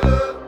good.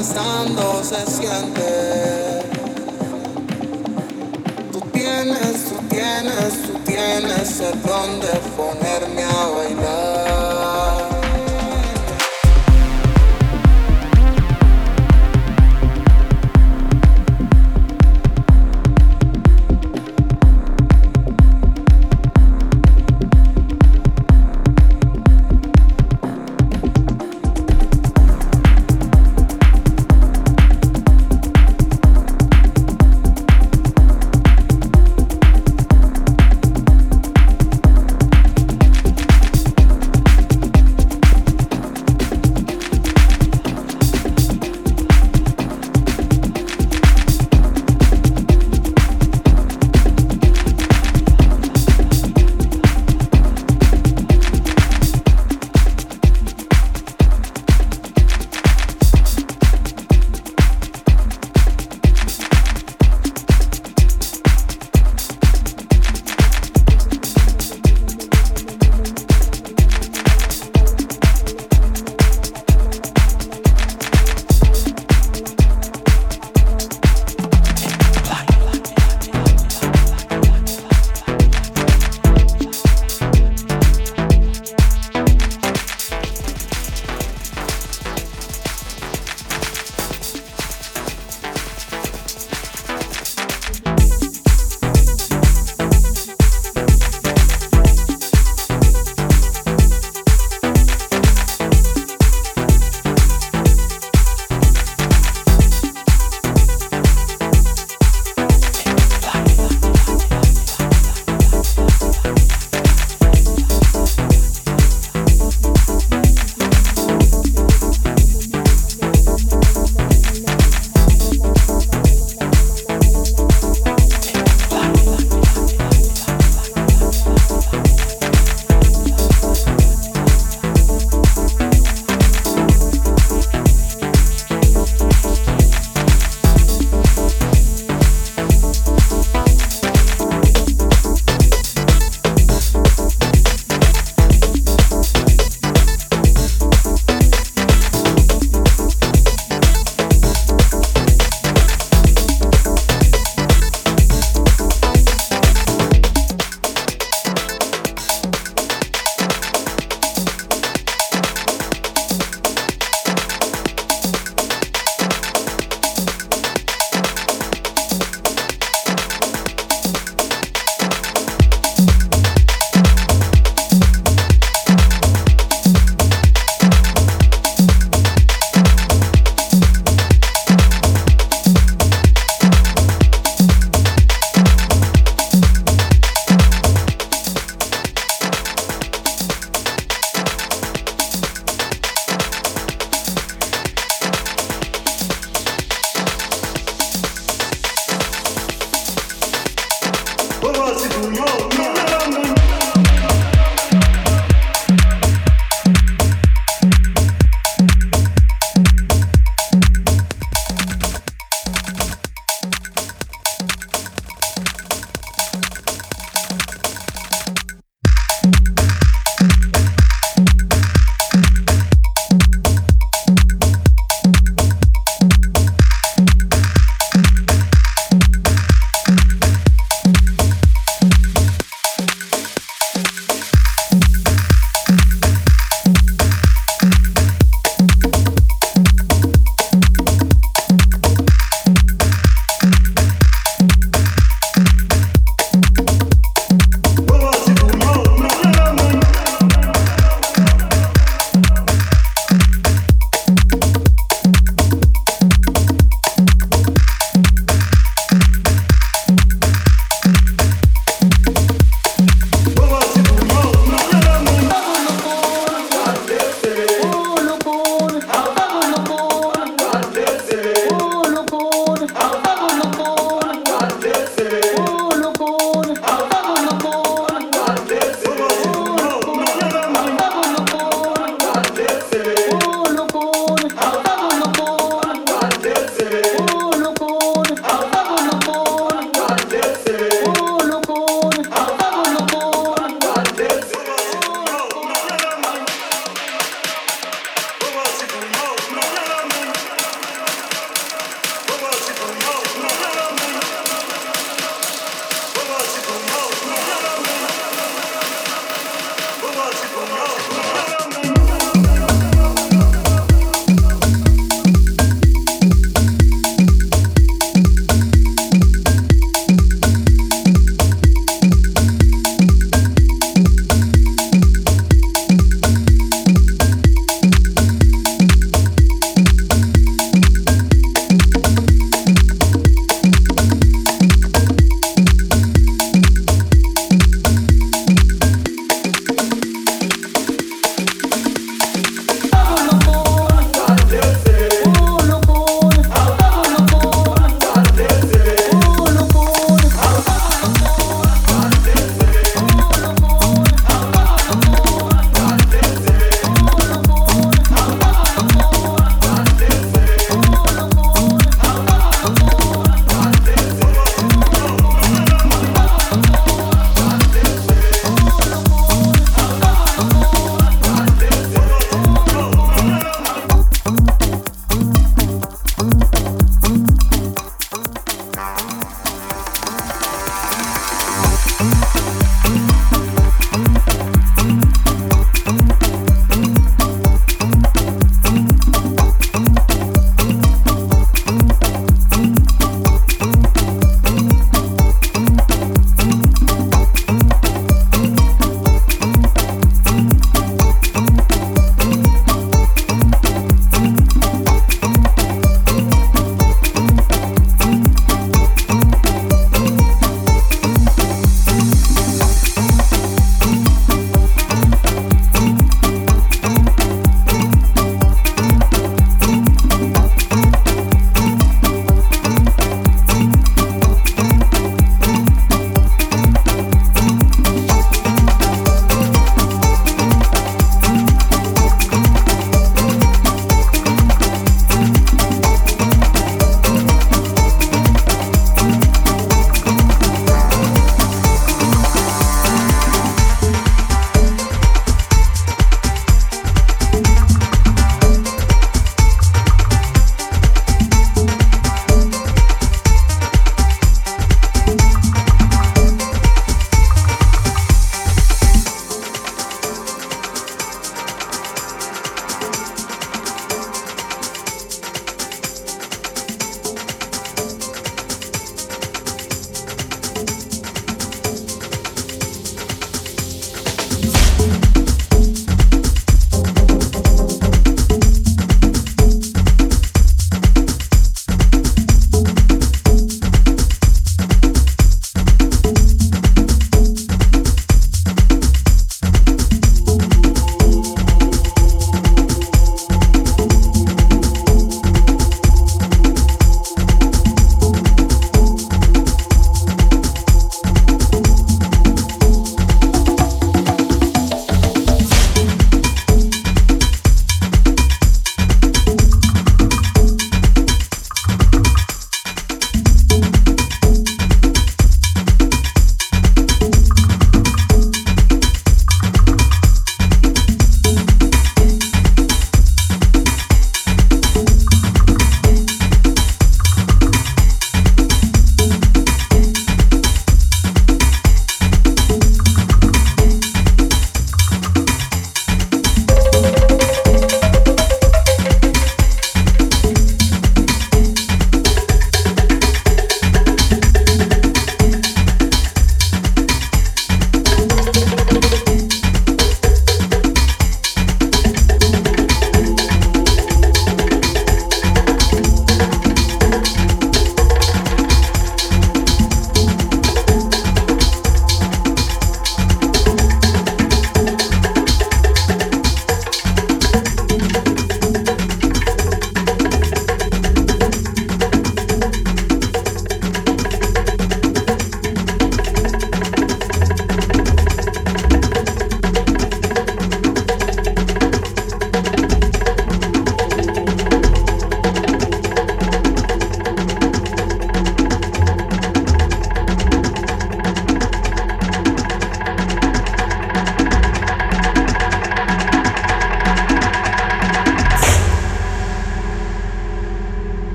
Ritmo danzando se siente. Tú tienes, tú tienes, tú tienes el don de ponerme a bailar.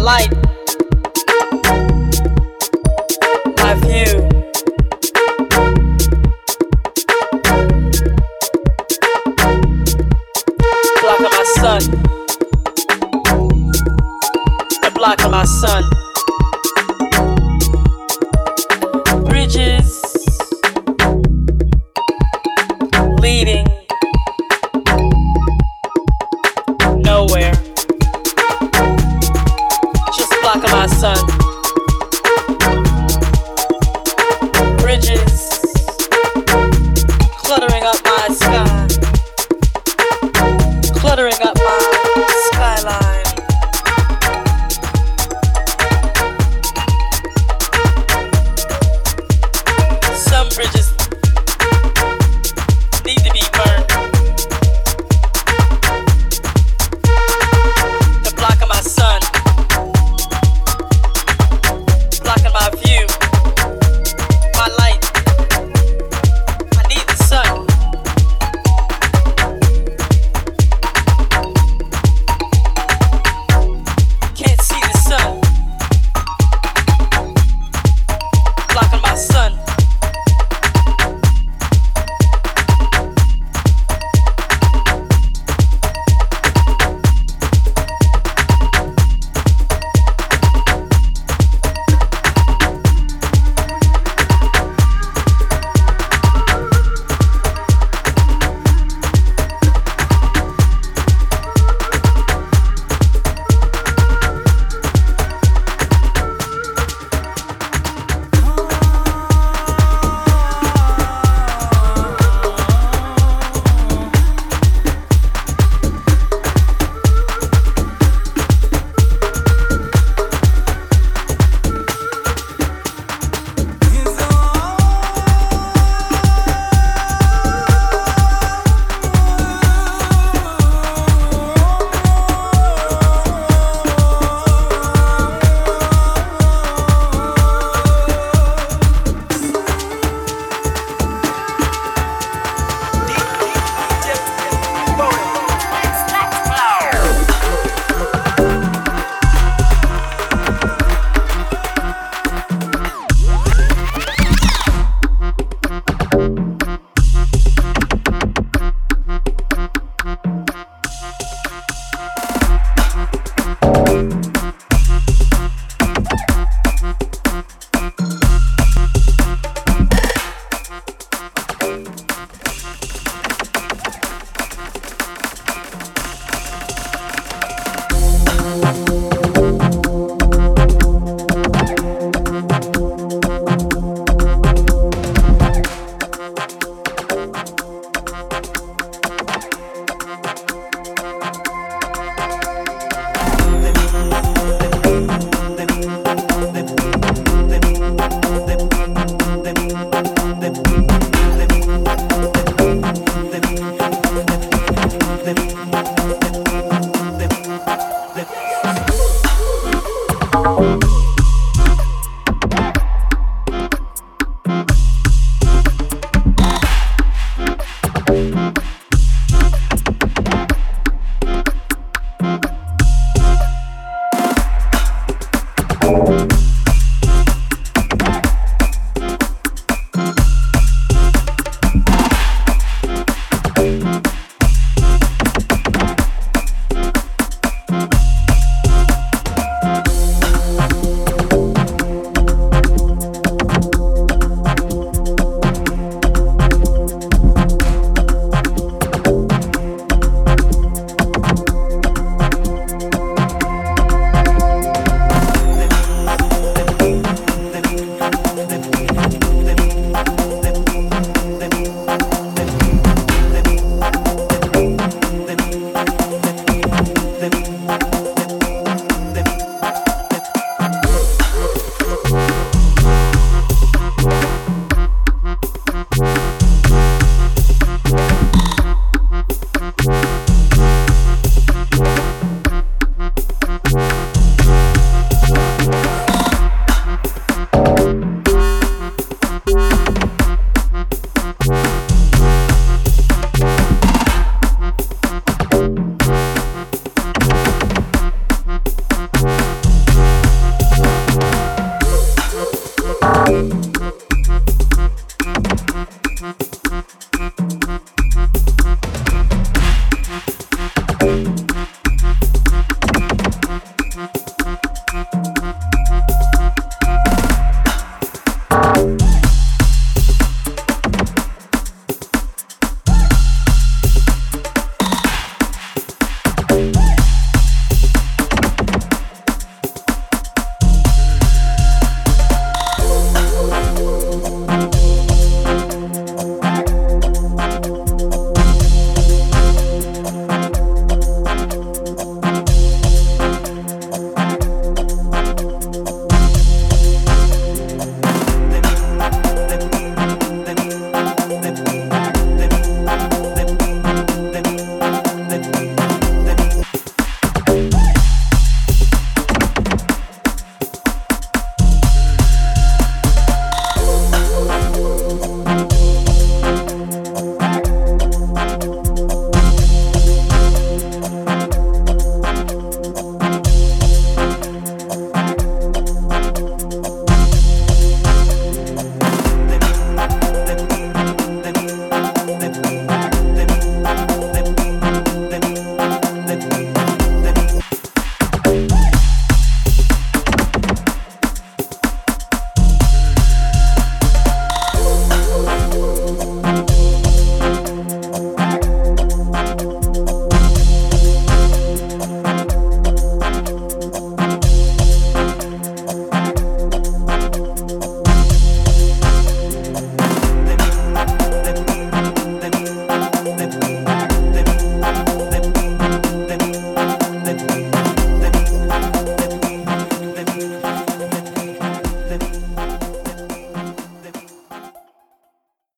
light.